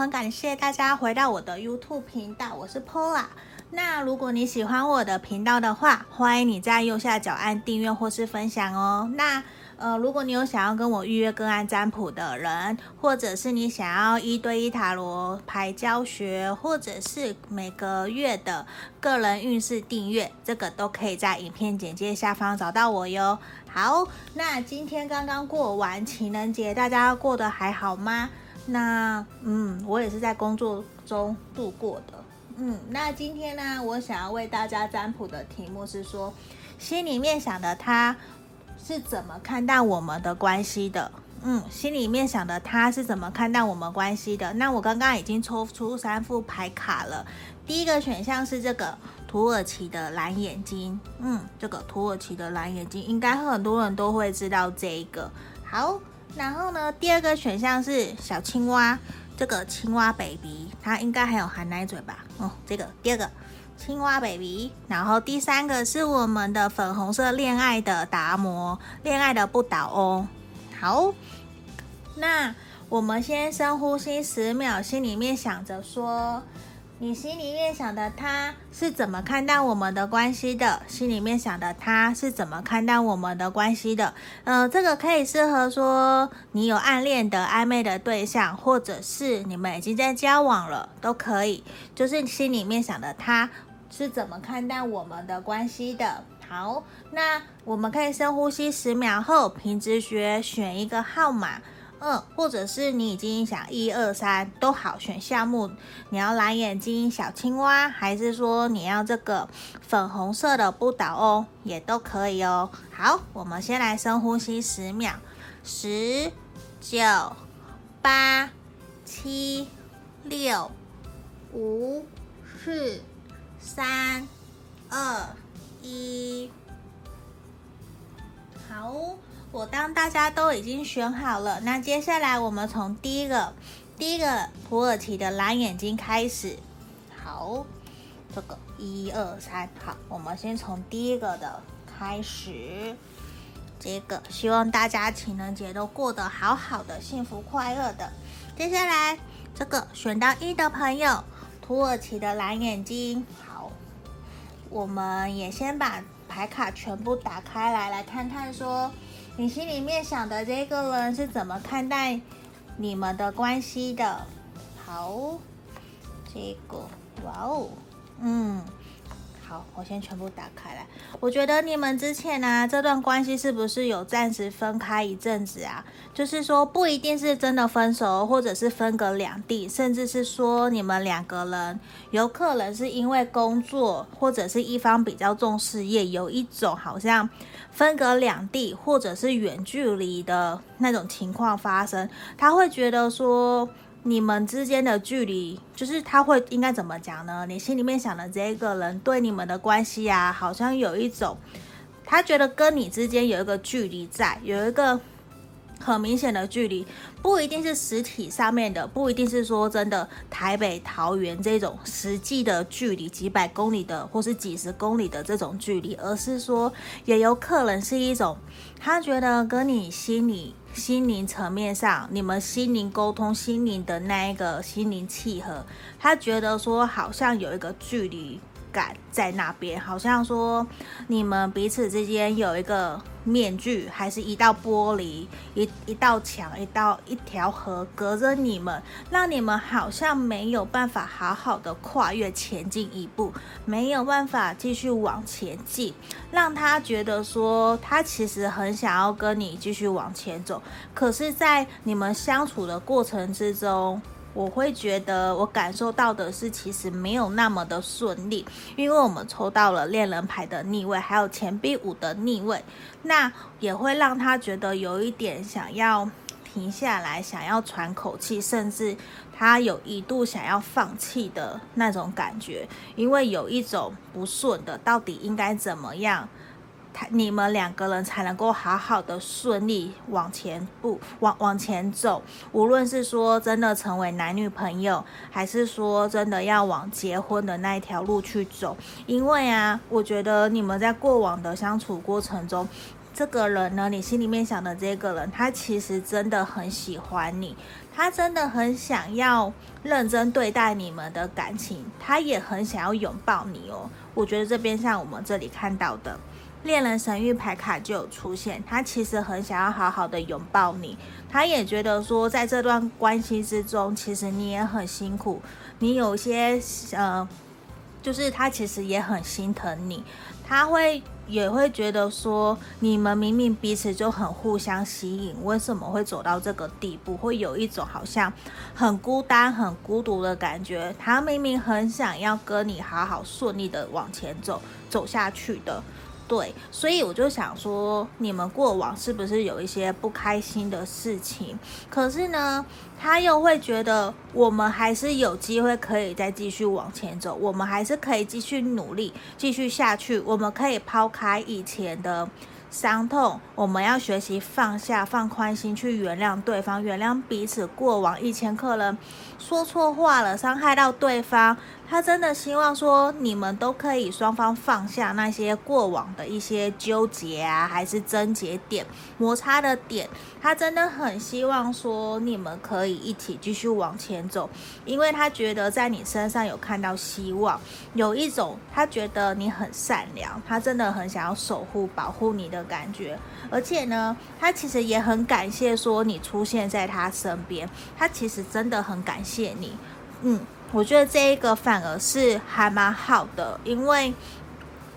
很感谢大家回到我的 YouTube 频道，我是 Paula。那如果你喜欢我的频道的话，欢迎你在右下角按订阅或是分享哦。那呃，如果你有想要跟我预约个案占卜的人，或者是你想要一对一塔罗牌教学，或者是每个月的个人运势订阅，这个都可以在影片简介下方找到我哟。好，那今天刚刚过完情人节，大家过得还好吗？那嗯，我也是在工作中度过的。嗯，那今天呢，我想要为大家占卜的题目是说，心里面想的他。是怎么看待我们的关系的？嗯，心里面想的他是怎么看待我们关系的？那我刚刚已经抽出三副牌卡了。第一个选项是这个土耳其的蓝眼睛，嗯，这个土耳其的蓝眼睛应该很多人都会知道这一个。好，然后呢，第二个选项是小青蛙，这个青蛙 baby，它应该还有含奶嘴吧？哦，这个第二个。青蛙 baby，然后第三个是我们的粉红色恋爱的达摩，恋爱的不倒翁。好，那我们先深呼吸十秒，心里面想着说。你心里面想的他是怎么看待我们的关系的？心里面想的他是怎么看待我们的关系的？呃，这个可以适合说你有暗恋的暧昧的对象，或者是你们已经在交往了，都可以。就是心里面想的他是怎么看待我们的关系的？好，那我们可以深呼吸十秒后，凭直觉选一个号码。嗯，或者是你已经想一二三都好选项目，你要蓝眼睛小青蛙，还是说你要这个粉红色的不倒翁也都可以哦。好，我们先来深呼吸十秒，十、九、八、七、六、五、四、三、大家都已经选好了，那接下来我们从第一个第一个土耳其的蓝眼睛开始。好，这个一二三，好，我们先从第一个的开始。这个希望大家情人节都过得好好的，幸福快乐的。接下来这个选到一的朋友，土耳其的蓝眼睛。好，我们也先把牌卡全部打开来，来看看说。你心里面想的这个人是怎么看待你们的关系的？好，这个，哇哦，嗯。好，我先全部打开来。我觉得你们之前呢、这段关系是不是有暂时分开一阵子啊？就是说不一定是真的分手，或者是分隔两地，甚至是说你们两个人有可能是因为工作，或者是一方比较重事业，有一种好像分隔两地，或者是远距离的那种情况发生。他会觉得说。你们之间的距离，就是他会应该怎么讲呢？你心里面想的这个人对你们的关系啊，好像有一种，他觉得跟你之间有一个距离在，有一个很明显的距离，不一定是实体上面的，不一定是说真的台北桃园这种实际的距离，几百公里的或是几十公里的这种距离，而是说也有可能是一种，他觉得跟你心里。心灵层面上，你们心灵沟通、心灵的那一个心灵契合，他觉得说好像有一个距离感在那边，好像说你们彼此之间有一个面具，还是一道玻璃、一一道墙、一道一条河隔着你们，让你们好像没有办法好好的跨越前进一步，没有办法继续往前进，让他觉得说他其实很想要跟你继续往前走，可是，在你们相处的过程之中。我会觉得，我感受到的是，其实没有那么的顺利，因为我们抽到了恋人牌的逆位，还有钱币五的逆位，那也会让他觉得有一点想要停下来，想要喘口气，甚至他有一度想要放弃的那种感觉，因为有一种不顺的，到底应该怎么样？你们两个人才能够好好的顺利往前步，往往前走。无论是说真的成为男女朋友，还是说真的要往结婚的那一条路去走。因为啊，我觉得你们在过往的相处过程中，这个人呢，你心里面想的这个人，他其实真的很喜欢你。他真的很想要认真对待你们的感情，他也很想要拥抱你哦。我觉得这边像我们这里看到的恋人神諭牌卡就有出现，他其实很想要好好的拥抱你，他也觉得说在这段关系之中，其实你也很辛苦，你有些呃。就是他其实也很心疼你，他会也会觉得说，你们明明彼此就很互相吸引，为什么会走到这个地步？会有一种好像很孤单、很孤独的感觉。他明明很想要跟你好好顺利的往前走，走下去的。对，所以我就想说，你们过往是不是有一些不开心的事情？可是呢，他又会觉得我们还是有机会可以再继续往前走，我们还是可以继续努力，继续下去，我们可以抛开以前的伤痛，我们要学习放下、放宽心，去原谅对方，原谅彼此过往。以前可能说错话了，伤害到对方。他真的希望说，你们都可以双方放下那些过往的一些纠结啊，还是症结点、摩擦的点。他真的很希望说，你们可以一起继续往前走，因为他觉得在你身上有看到希望，有一种他觉得你很善良，他真的很想要守护、保护你的感觉。而且呢，他其实也很感谢说你出现在他身边，他其实真的很感谢你，嗯。我觉得这一个反而是还蛮好的，因为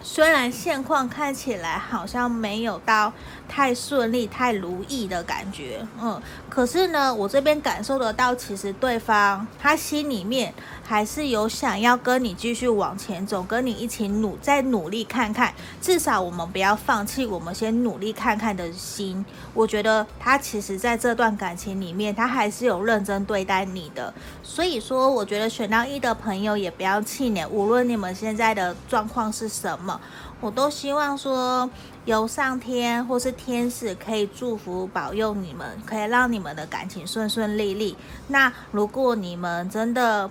虽然现况看起来好像没有到太顺利、太如意的感觉，嗯，可是呢，我这边感受得到，其实对方他心里面。还是有想要跟你继续往前走，跟你一起努，再努力看看，至少我们不要放弃，我们先努力看看的心。我觉得他其实在这段感情里面，他还是有认真对待你的。所以说，我觉得选到一的朋友也不要气馁，无论你们现在的状况是什么，我都希望说，由上天或是天使可以祝福保佑你们，可以让你们的感情顺顺利利。那如果你们真的，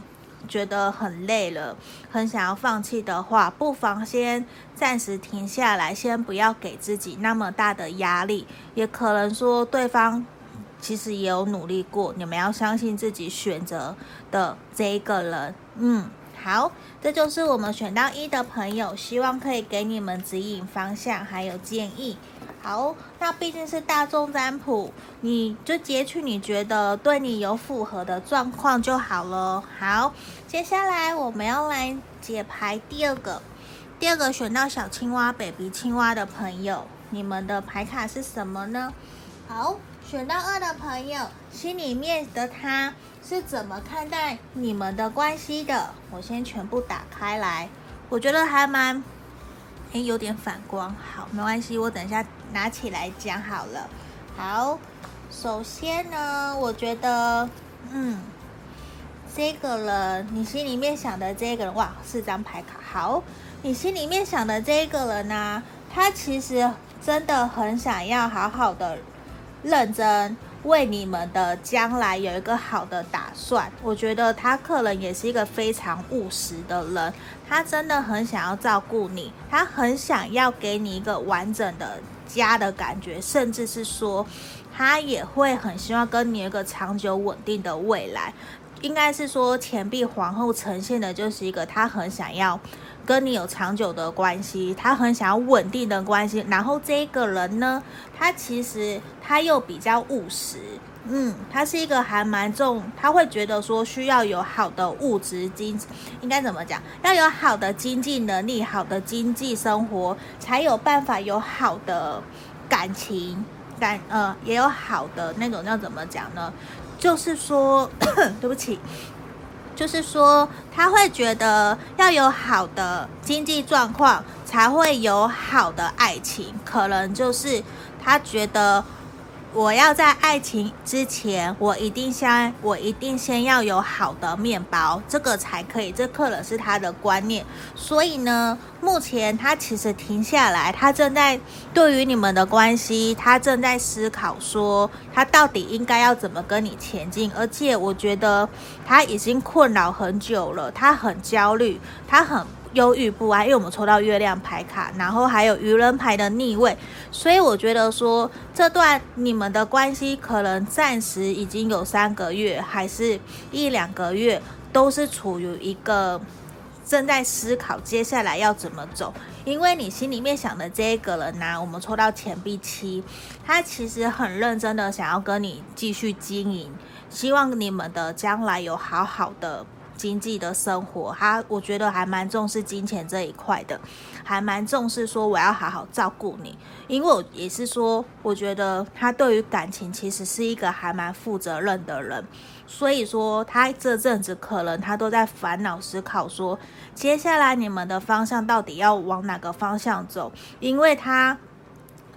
觉得很累了，很想要放弃的话，不妨先暂时停下来，先不要给自己那么大的压力。也可能说对方其实也有努力过，你们要相信自己选择的这一个人。嗯，好，这就是我们选到一的朋友，希望可以给你们指引方向，还有建议。好，那毕竟是大众占卜，你就截取你觉得对你有符合的状况就好了。好，接下来我们要来解牌第二个，第二个选到小青蛙、baby 青蛙的朋友，你们的牌卡是什么呢？好，选到二的朋友，心里面的他是怎么看待你们的关系的？我先全部打开来，我觉得还蛮。诶，有点反光，好，没关系，我等一下拿起来讲好了。好，首先呢，我觉得，嗯，这个人，你心里面想的这个人，哇，四张牌卡，好，你心里面想的这个人呢、啊，他其实真的很想要好好的认真。为你们的将来有一个好的打算，我觉得他可能也是一个非常务实的人，他真的很想要照顾你，他很想要给你一个完整的家的感觉，甚至是说，他也会很希望跟你有一个长久稳定的未来。应该是说，钱币皇后呈现的就是一个他很想要。跟你有长久的关系，他很想要稳定的关系。然后这个人呢，他其实他又比较务实，嗯，他是一个还蛮重，他会觉得说需要有好的物质经，应该怎么讲？要有好的经济能力，好的经济生活，才有办法有好的感情感，呃，也有好的那种要怎么讲呢？就是说，对不起。就是说，他会觉得要有好的经济状况，才会有好的爱情。可能就是他觉得。我要在爱情之前，我一定先，我一定先要有好的面包，这个才可以。这可能是他的观念。所以呢，目前他其实停下来，他正在对于你们的关系，他正在思考说，他到底应该要怎么跟你前进。而且我觉得他已经困扰很久了，他很焦虑，他很。忧郁不安，因为我们抽到月亮牌卡，然后还有愚人牌的逆位，所以我觉得说这段你们的关系可能暂时已经有三个月，还是一两个月，都是处于一个正在思考接下来要怎么走，因为你心里面想的这个人呢、我们抽到钱币七，他其实很认真的想要跟你继续经营，希望你们的将来有好好的。经济的生活，他我觉得还蛮重视金钱这一块的，还蛮重视说我要好好照顾你，因为我也是说，我觉得他对于感情其实是一个还蛮负责任的人，所以说他这阵子可能他都在烦恼思考说，接下来你们的方向到底要往哪个方向走，因为他。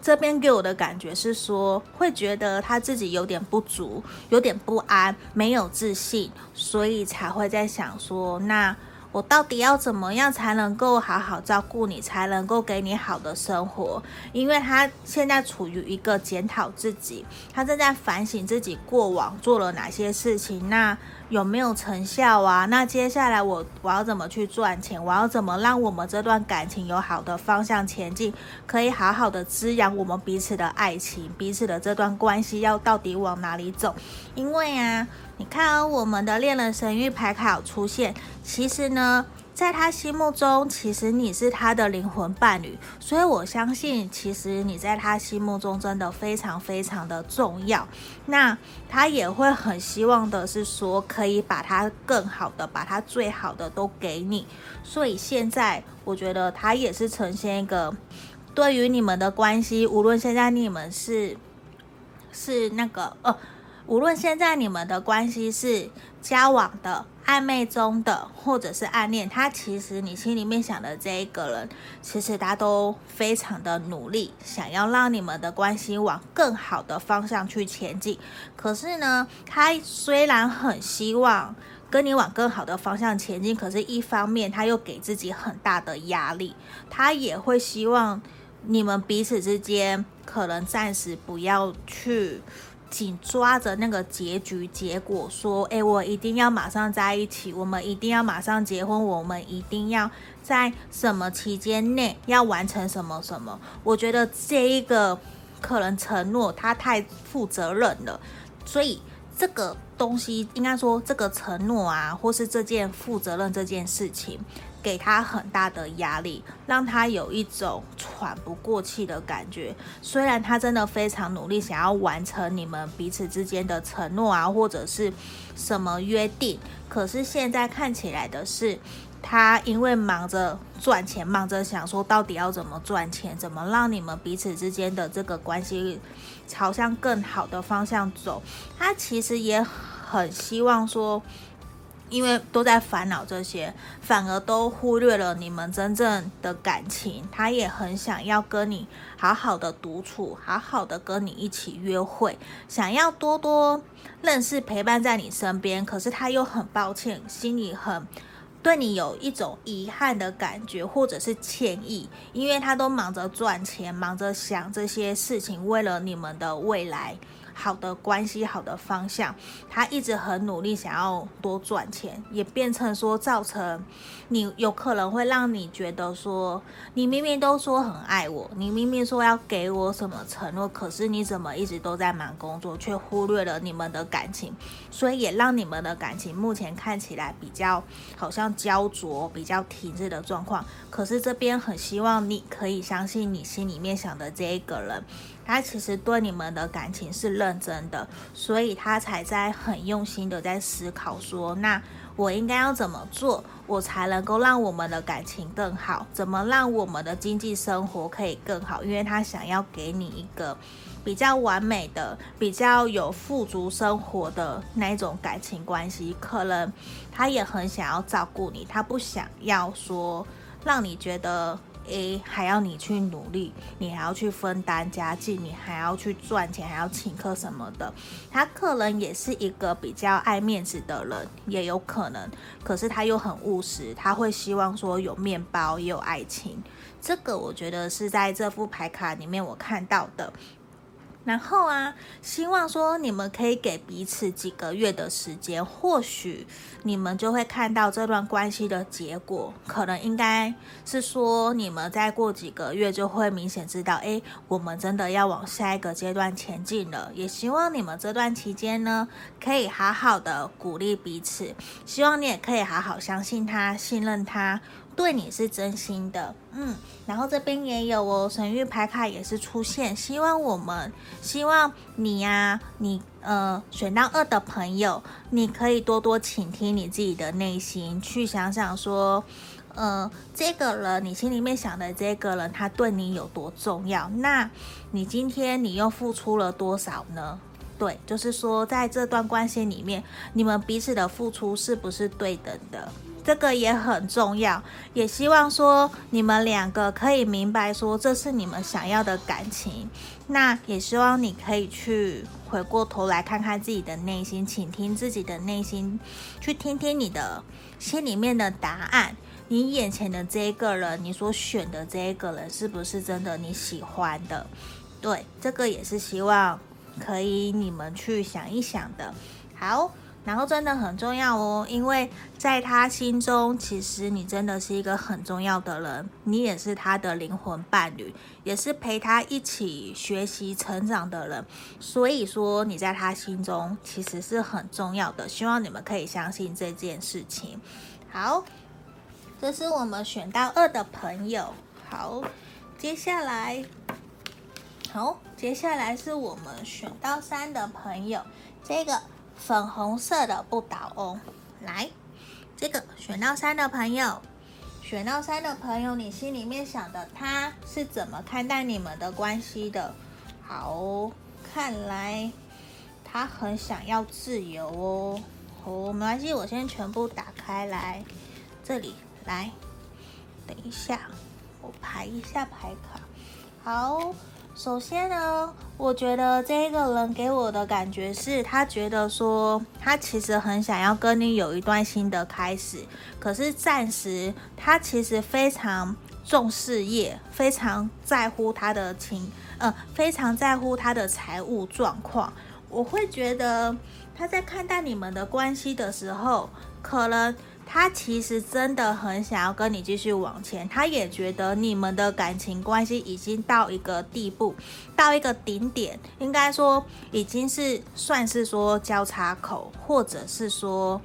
这边给我的感觉是说，会觉得他自己有点不足，有点不安，没有自信，所以才会在想说，那我到底要怎么样才能够好好照顾你，才能够给你好的生活？因为他现在处于一个检讨自己，他正在反省自己过往做了哪些事情。那。有没有成效啊？那接下来我我要怎么去赚钱？我要怎么让我们这段感情有好的方向前进？可以好好的滋养我们彼此的爱情，彼此的这段关系要到底往哪里走？因为啊，你看，我们的恋人神域牌卡有出现，其实呢。在他心目中，其实你是他的灵魂伴侣，所以我相信，其实你在他心目中真的非常非常的重要。那他也会很希望的是说，可以把他更好的，把他最好的都给你。所以现在，我觉得他也是呈现一个，对于你们的关系，无论现在你们是是那个呃，无论现在你们的关系是交往的。暧昧中的，或者是暗恋，他其实你心里面想的这一个人，其实他都非常的努力，想要让你们的关系往更好的方向去前进。可是呢，他虽然很希望跟你往更好的方向前进，可是一方面他又给自己很大的压力，他也会希望你们彼此之间可能暂时不要去。紧抓着那个结局结果，说：“诶，我一定要马上在一起，我们一定要马上结婚，我们一定要在什么期间内要完成什么什么。”我觉得这一个可能承诺他太负责任了，所以这个东西应该说这个承诺啊，或是这件负责任这件事情。给他很大的压力，让他有一种喘不过气的感觉。虽然他真的非常努力，想要完成你们彼此之间的承诺啊，或者是什么约定，可是现在看起来的是，他因为忙着赚钱，忙着想说到底要怎么赚钱，怎么让你们彼此之间的这个关系朝向更好的方向走。他其实也很希望说。因为都在烦恼这些，反而都忽略了你们真正的感情。他也很想要跟你好好的独处，好好的跟你一起约会，想要多多认识、陪伴在你身边。可是他又很抱歉，心里很对你有一种遗憾的感觉，或者是歉意，因为他都忙着赚钱，忙着想这些事情，为了你们的未来。好的关系，好的方向，他一直很努力，想要多赚钱，也变成说造成你有可能会让你觉得说，你明明都说很爱我，你明明说要给我什么承诺，可是你怎么一直都在忙工作，却忽略了你们的感情，所以也让你们的感情目前看起来比较好像焦灼，比较停滞的状况。可是这边很希望你可以相信你心里面想的这一个人。他其实对你们的感情是认真的，所以他才在很用心的在思考说，那我应该要怎么做，我才能够让我们的感情更好？怎么让我们的经济生活可以更好？因为他想要给你一个比较完美的、比较有富足生活的那一种感情关系。可能他也很想要照顾你，他不想要说让你觉得。A，还要你去努力，你还要去分担家计，你还要去赚钱，还要请客什么的。他可能也是一个比较爱面子的人，也有可能。可是他又很务实，他会希望说有面包也有爱情。这个我觉得是在这副牌卡里面我看到的。然后啊，希望说你们可以给彼此几个月的时间，或许你们就会看到这段关系的结果。可能应该是说，你们再过几个月就会明显知道，哎，我们真的要往下一个阶段前进了。也希望你们这段期间呢，可以好好的鼓励彼此，希望你也可以好好相信他，信任他。对你是真心的，嗯，然后这边也有哦，神諭牌卡也是出现，希望我们，希望你呀、你呃选到二的朋友，你可以多多倾听你自己的内心，去想想说，呃，这个人你心里面想的这个人，他对你有多重要？那你今天你又付出了多少呢？对，就是说在这段关系里面，你们彼此的付出是不是对等的？这个也很重要，也希望说你们两个可以明白说这是你们想要的感情。那也希望你可以去回过头来看看自己的内心，倾听自己的内心，去听听你的心里面的答案。你眼前的这个人，你所选的这一个人，是不是真的你喜欢的？对，这个也是希望可以你们去想一想的。好。然后真的很重要哦，因为在他心中，其实你真的是一个很重要的人，你也是他的灵魂伴侣，也是陪他一起学习成长的人。所以说，你在他心中其实是很重要的。希望你们可以相信这件事情。好，这是我们选到二的朋友。好，接下来，好，接下来是我们选到三的朋友，这个。粉红色的不倒翁，来，这个选到三的朋友，选到三的朋友，你心里面想的他是怎么看待你们的关系的？好，看来他很想要自由哦。哦，没关系，我先全部打开来，这里来，等一下，我排一下牌卡，好。首先呢，我觉得这个人给我的感觉是他觉得说，他其实很想要跟你有一段新的开始，可是暂时他其实非常重事业，非常在乎他的情，呃，非常在乎他的财务状况。我会觉得他在看待你们的关系的时候，可能。他其实真的很想要跟你继续往前，他也觉得你们的感情关系已经到一个地步，到一个顶点，应该说已经是算是说交叉口，或者是说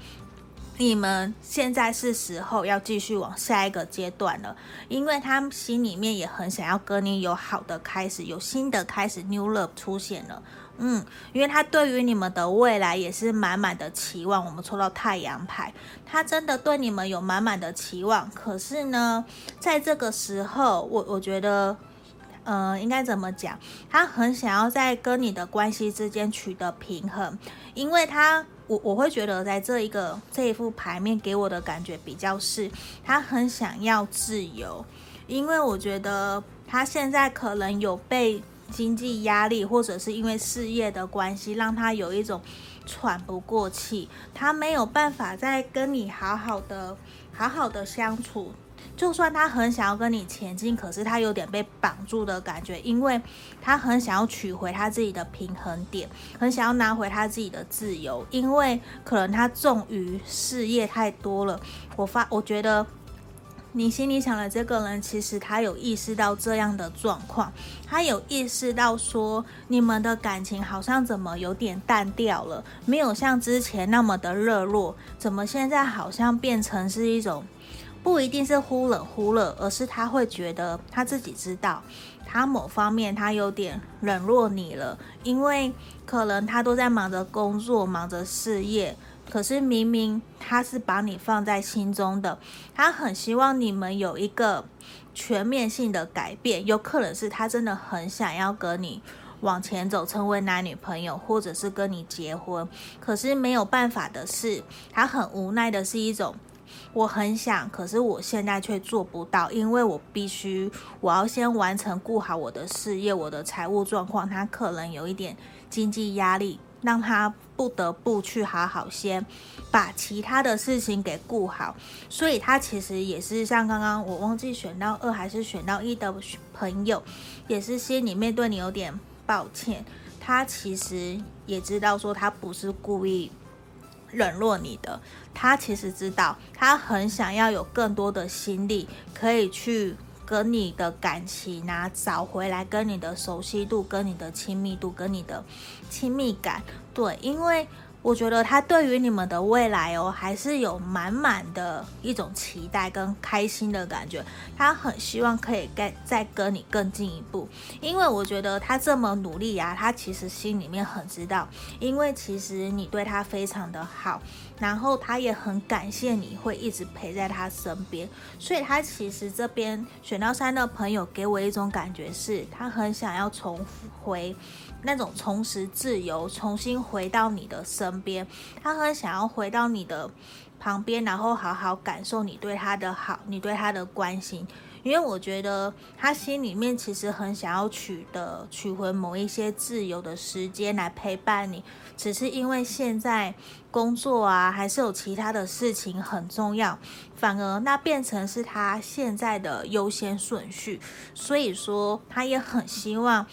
你们现在是时候要继续往下一个阶段了，因为他心里面也很想要跟你有好的开始，有新的开始，New Love 出现了。嗯，因为他对于你们的未来也是满满的期望。我们抽到太阳牌，他真的对你们有满满的期望。可是呢，在这个时候，我我觉得，呃，应该怎么讲？他很想要在跟你的关系之间取得平衡，因为他，我我会觉得，在这一个这一副牌面给我的感觉比较是，他很想要自由，因为我觉得他现在可能有被。经济压力，或者是因为事业的关系，让他有一种喘不过气，他没有办法再跟你好好的、好好的相处。就算他很想要跟你前进，可是他有点被绑住的感觉，因为他很想要取回他自己的平衡点，很想要拿回他自己的自由，因为可能他重于事业太多了。我发，我觉得。你心里想的这个人，其实他有意识到这样的状况，他有意识到说你们的感情好像怎么有点淡掉了，没有像之前那么的热络，怎么现在好像变成是一种不一定是忽冷忽热，而是他会觉得他自己知道，他某方面他有点冷落你了，因为可能他都在忙着工作，忙着事业。可是明明他是把你放在心中的，他很希望你们有一个全面性的改变。有可能是他真的很想要跟你往前走，成为男女朋友，或者是跟你结婚。可是没有办法的是，他很无奈的是一种，我很想，可是我现在却做不到，因为我必须，我要先完成顾好我的事业，我的财务状况，他可能有一点经济压力。让他不得不去好好先把其他的事情给顾好，所以他其实也是像刚刚我忘记选到二还是选到一的朋友，也是心里面对你有点抱歉。他其实也知道说他不是故意冷落你的，他其实知道他很想要有更多的心力可以去。跟你的感情啊，找回来跟你的熟悉度、跟你的亲密度、跟你的亲密感，对，因为。我觉得他对于你们的未来哦，还是有满满的一种期待跟开心的感觉。他很希望可以再再跟你更进一步，因为我觉得他这么努力啊，他其实心里面很知道，因为其实你对他非常的好，然后他也很感谢你会一直陪在他身边，所以他其实这边选到三的朋友给我一种感觉是，他很想要重回。那种重拾自由，重新回到你的身边，他很想要回到你的旁边，然后好好感受你对他的好，你对他的关心。因为我觉得他心里面其实很想要取得取回某一些自由的时间来陪伴你，只是因为现在工作啊，还是有其他的事情很重要，反而那变成是他现在的优先顺序。所以说，他也很希望。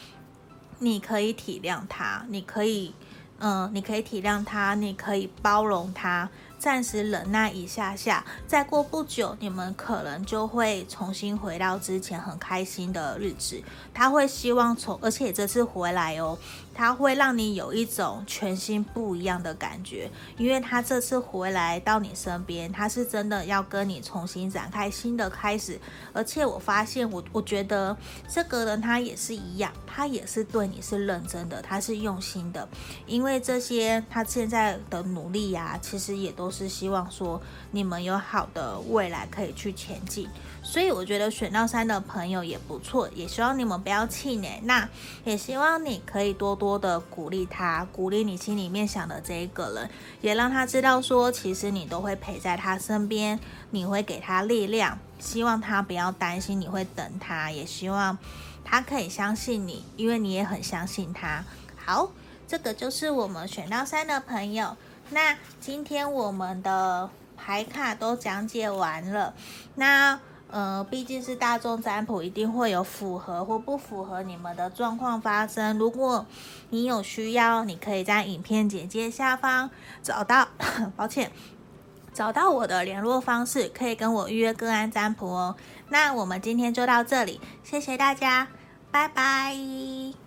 你可以体谅他，你可以，嗯、你可以体谅他，你可以包容他。暂时忍耐一下下，再过不久，你们可能就会重新回到之前很开心的日子。他会希望从，而且这次回来哦，他会让你有一种全新不一样的感觉，因为他这次回来到你身边，他是真的要跟你重新展开新的开始。而且我发现，我我觉得这个人他也是一样，他也是对你是认真的，他是用心的，因为这些他现在的努力呀、其实也。都是希望说你们有好的未来可以去前进，所以我觉得选到三的朋友也不错，也希望你们不要气馁。那也希望你可以多多的鼓励他，鼓励你心里面想的这一个人，也让他知道说，其实你都会陪在他身边，你会给他力量，希望他不要担心，你会等他，也希望他可以相信你，因为你也很相信他。好，这个就是我们选到三的朋友。那今天我们的牌卡都讲解完了。那呃，毕竟是大众占卜，一定会有符合或不符合你们的状况发生。如果你有需要，你可以在影片简介下方找到，抱歉，找到我的联络方式，可以跟我预约个案占卜哦。那我们今天就到这里，谢谢大家，拜拜。